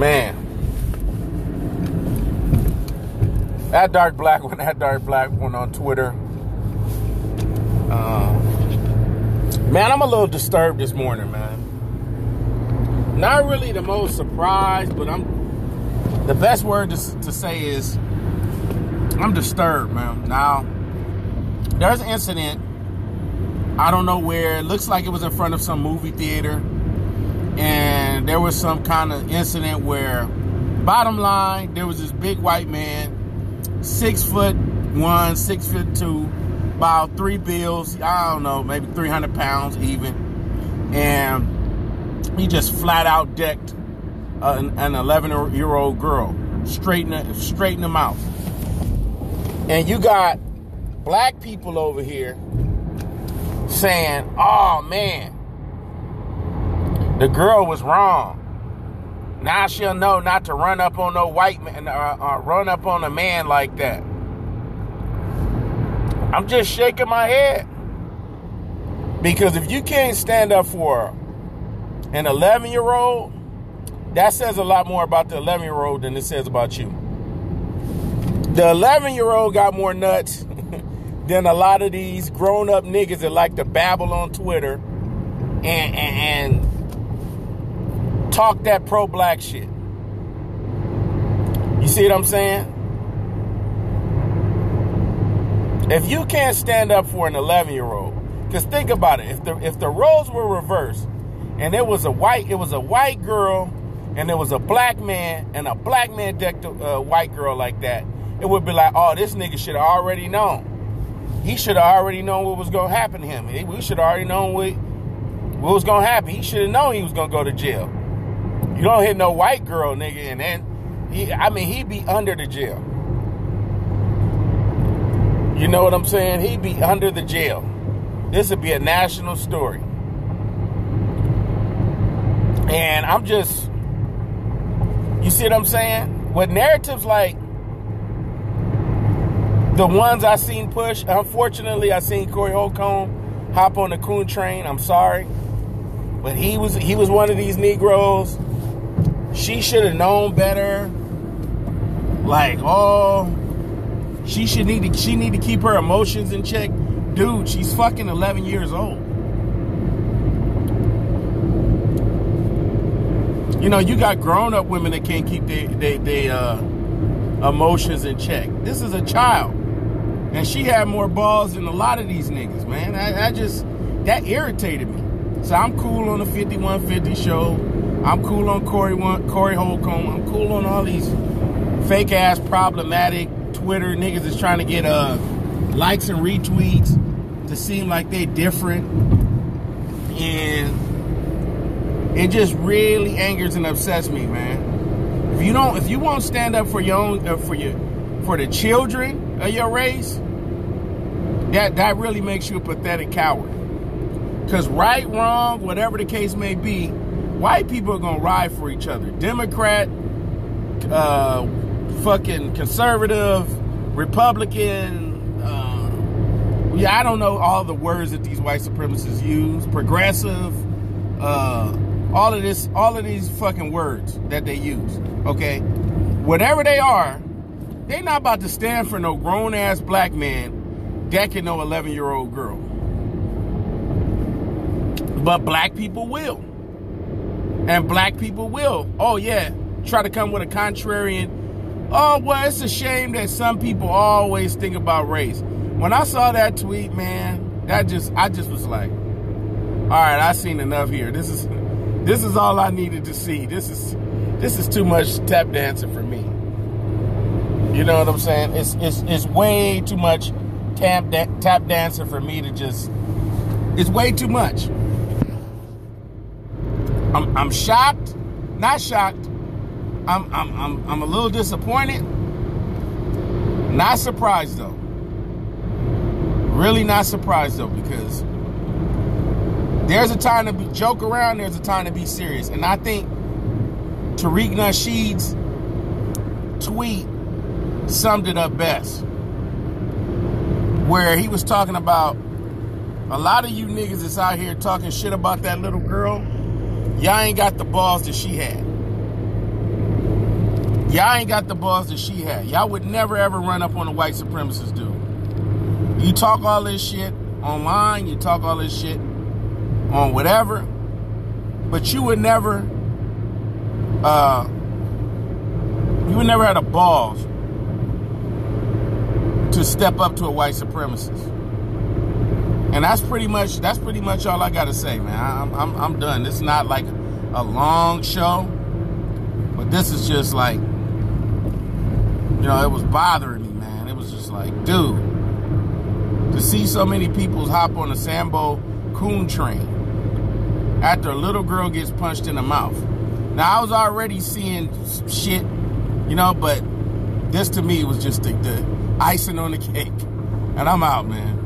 Man. That dark black one, that dark black one on Twitter. Uh, man, I'm a little disturbed this morning, man. Not really the most surprised, but I'm. The best word to, to say is I'm disturbed, man. Now, there's an incident. I don't know where. It looks like it was in front of some movie theater. And there was some kind of incident where, bottom line, there was this big white man, six foot one, six foot two, about three bills. I don't know, maybe 300 pounds even. And he just flat out decked uh, an 11 year old girl, straighten, straighten him out. And you got black people over here saying, oh man, the girl was wrong. Now she'll know not to run up on no white man, uh, uh, run up on a man like that. I'm just shaking my head. Because if you can't stand up for an 11 year old, that says a lot more about the 11 year old than it says about you. The 11 year old got more nuts than a lot of these grown up niggas that like to babble on Twitter and, and, and talk that pro black shit. You see what I'm saying? If you can't stand up for an 11 year old, because think about it, if the if the roles were reversed and it was a white it was a white girl and there was a black man and a black man decked a uh, white girl like that, it would be like, oh, this nigga should have already known. He should have already known what was to happen to him. We should have already known what, what was to happen. He should have known he was to go to jail. You don't hit no white girl, nigga, and then, he, I mean, he'd be under the jail. You know what I'm saying? He'd be under the jail. This would be a national story. And I'm just, you see what I'm saying? With narratives like the ones I seen push, unfortunately, I seen Corey Holcomb hop on the coon train. I'm sorry, but he was he was one of these Negroes. She should have known better. Like, oh, she should need to she need to keep her emotions in check. Dude, she's fucking 11 years old. You know, you got grown up women that can't keep their they, they, uh, emotions in check. This is a child. And she had more balls than a lot of these niggas, man. I, I just, that irritated me. So I'm cool on the 5150 show. I'm cool on Corey, Corey Holcomb. I'm cool on all these fake ass problematic Twitter niggas that's trying to get uh, likes and retweets to seem like they different. And it just really angers and upsets me, man. If you don't, if you won't stand up for your own, uh, for your, for the children of your race, that that really makes you a pathetic coward. Because right, wrong, whatever the case may be, white people are gonna ride for each other. Democrat, uh, fucking conservative, Republican. Uh, yeah, I don't know all the words that these white supremacists use. Progressive, uh, all of this, all of these fucking words that they use. Okay, whatever they are, they not about to stand for no grown ass black man decking no 11 year old girl. But black people will. And black people will. Oh, yeah. Try to come with a contrarian Oh, well, it's a shame that some people always think about race. When I saw that tweet, man, that just I just was like, all right, I've seen enough here. This is this is all I needed to see. This is this is too much tap dancing for me. You know what I'm saying? It's it's it's way too much tap da- tap dancing for me to just. It's way too much. I'm I'm shocked, not shocked, I'm, I'm, I'm, I'm a little disappointed. Not surprised though. Really not surprised though because there's a time to be joke around, there's a time to be serious. And I think Tariq Nasheed's tweet summed it up best. Where he was talking about a lot of you niggas that's out here talking shit about that little girl, y'all ain't got the balls that she had. Y'all ain't got the balls that she had. Y'all would never ever run up on a white supremacist dude. You talk all this shit online, you talk all this shit on whatever, but you would never, uh, you would never had the balls to step up to a white supremacist. And that's pretty much that's pretty much all I gotta say, man. I'm I'm, I'm done. Is not like a long show, but this is just like, you know, it was bothering me, man. It was just like, dude, to see so many people hop on the Sambo Coon train after a little girl gets punched in the mouth. Now I was already seeing shit, you know, but this to me was just the, the icing on the cake. And I'm out, man.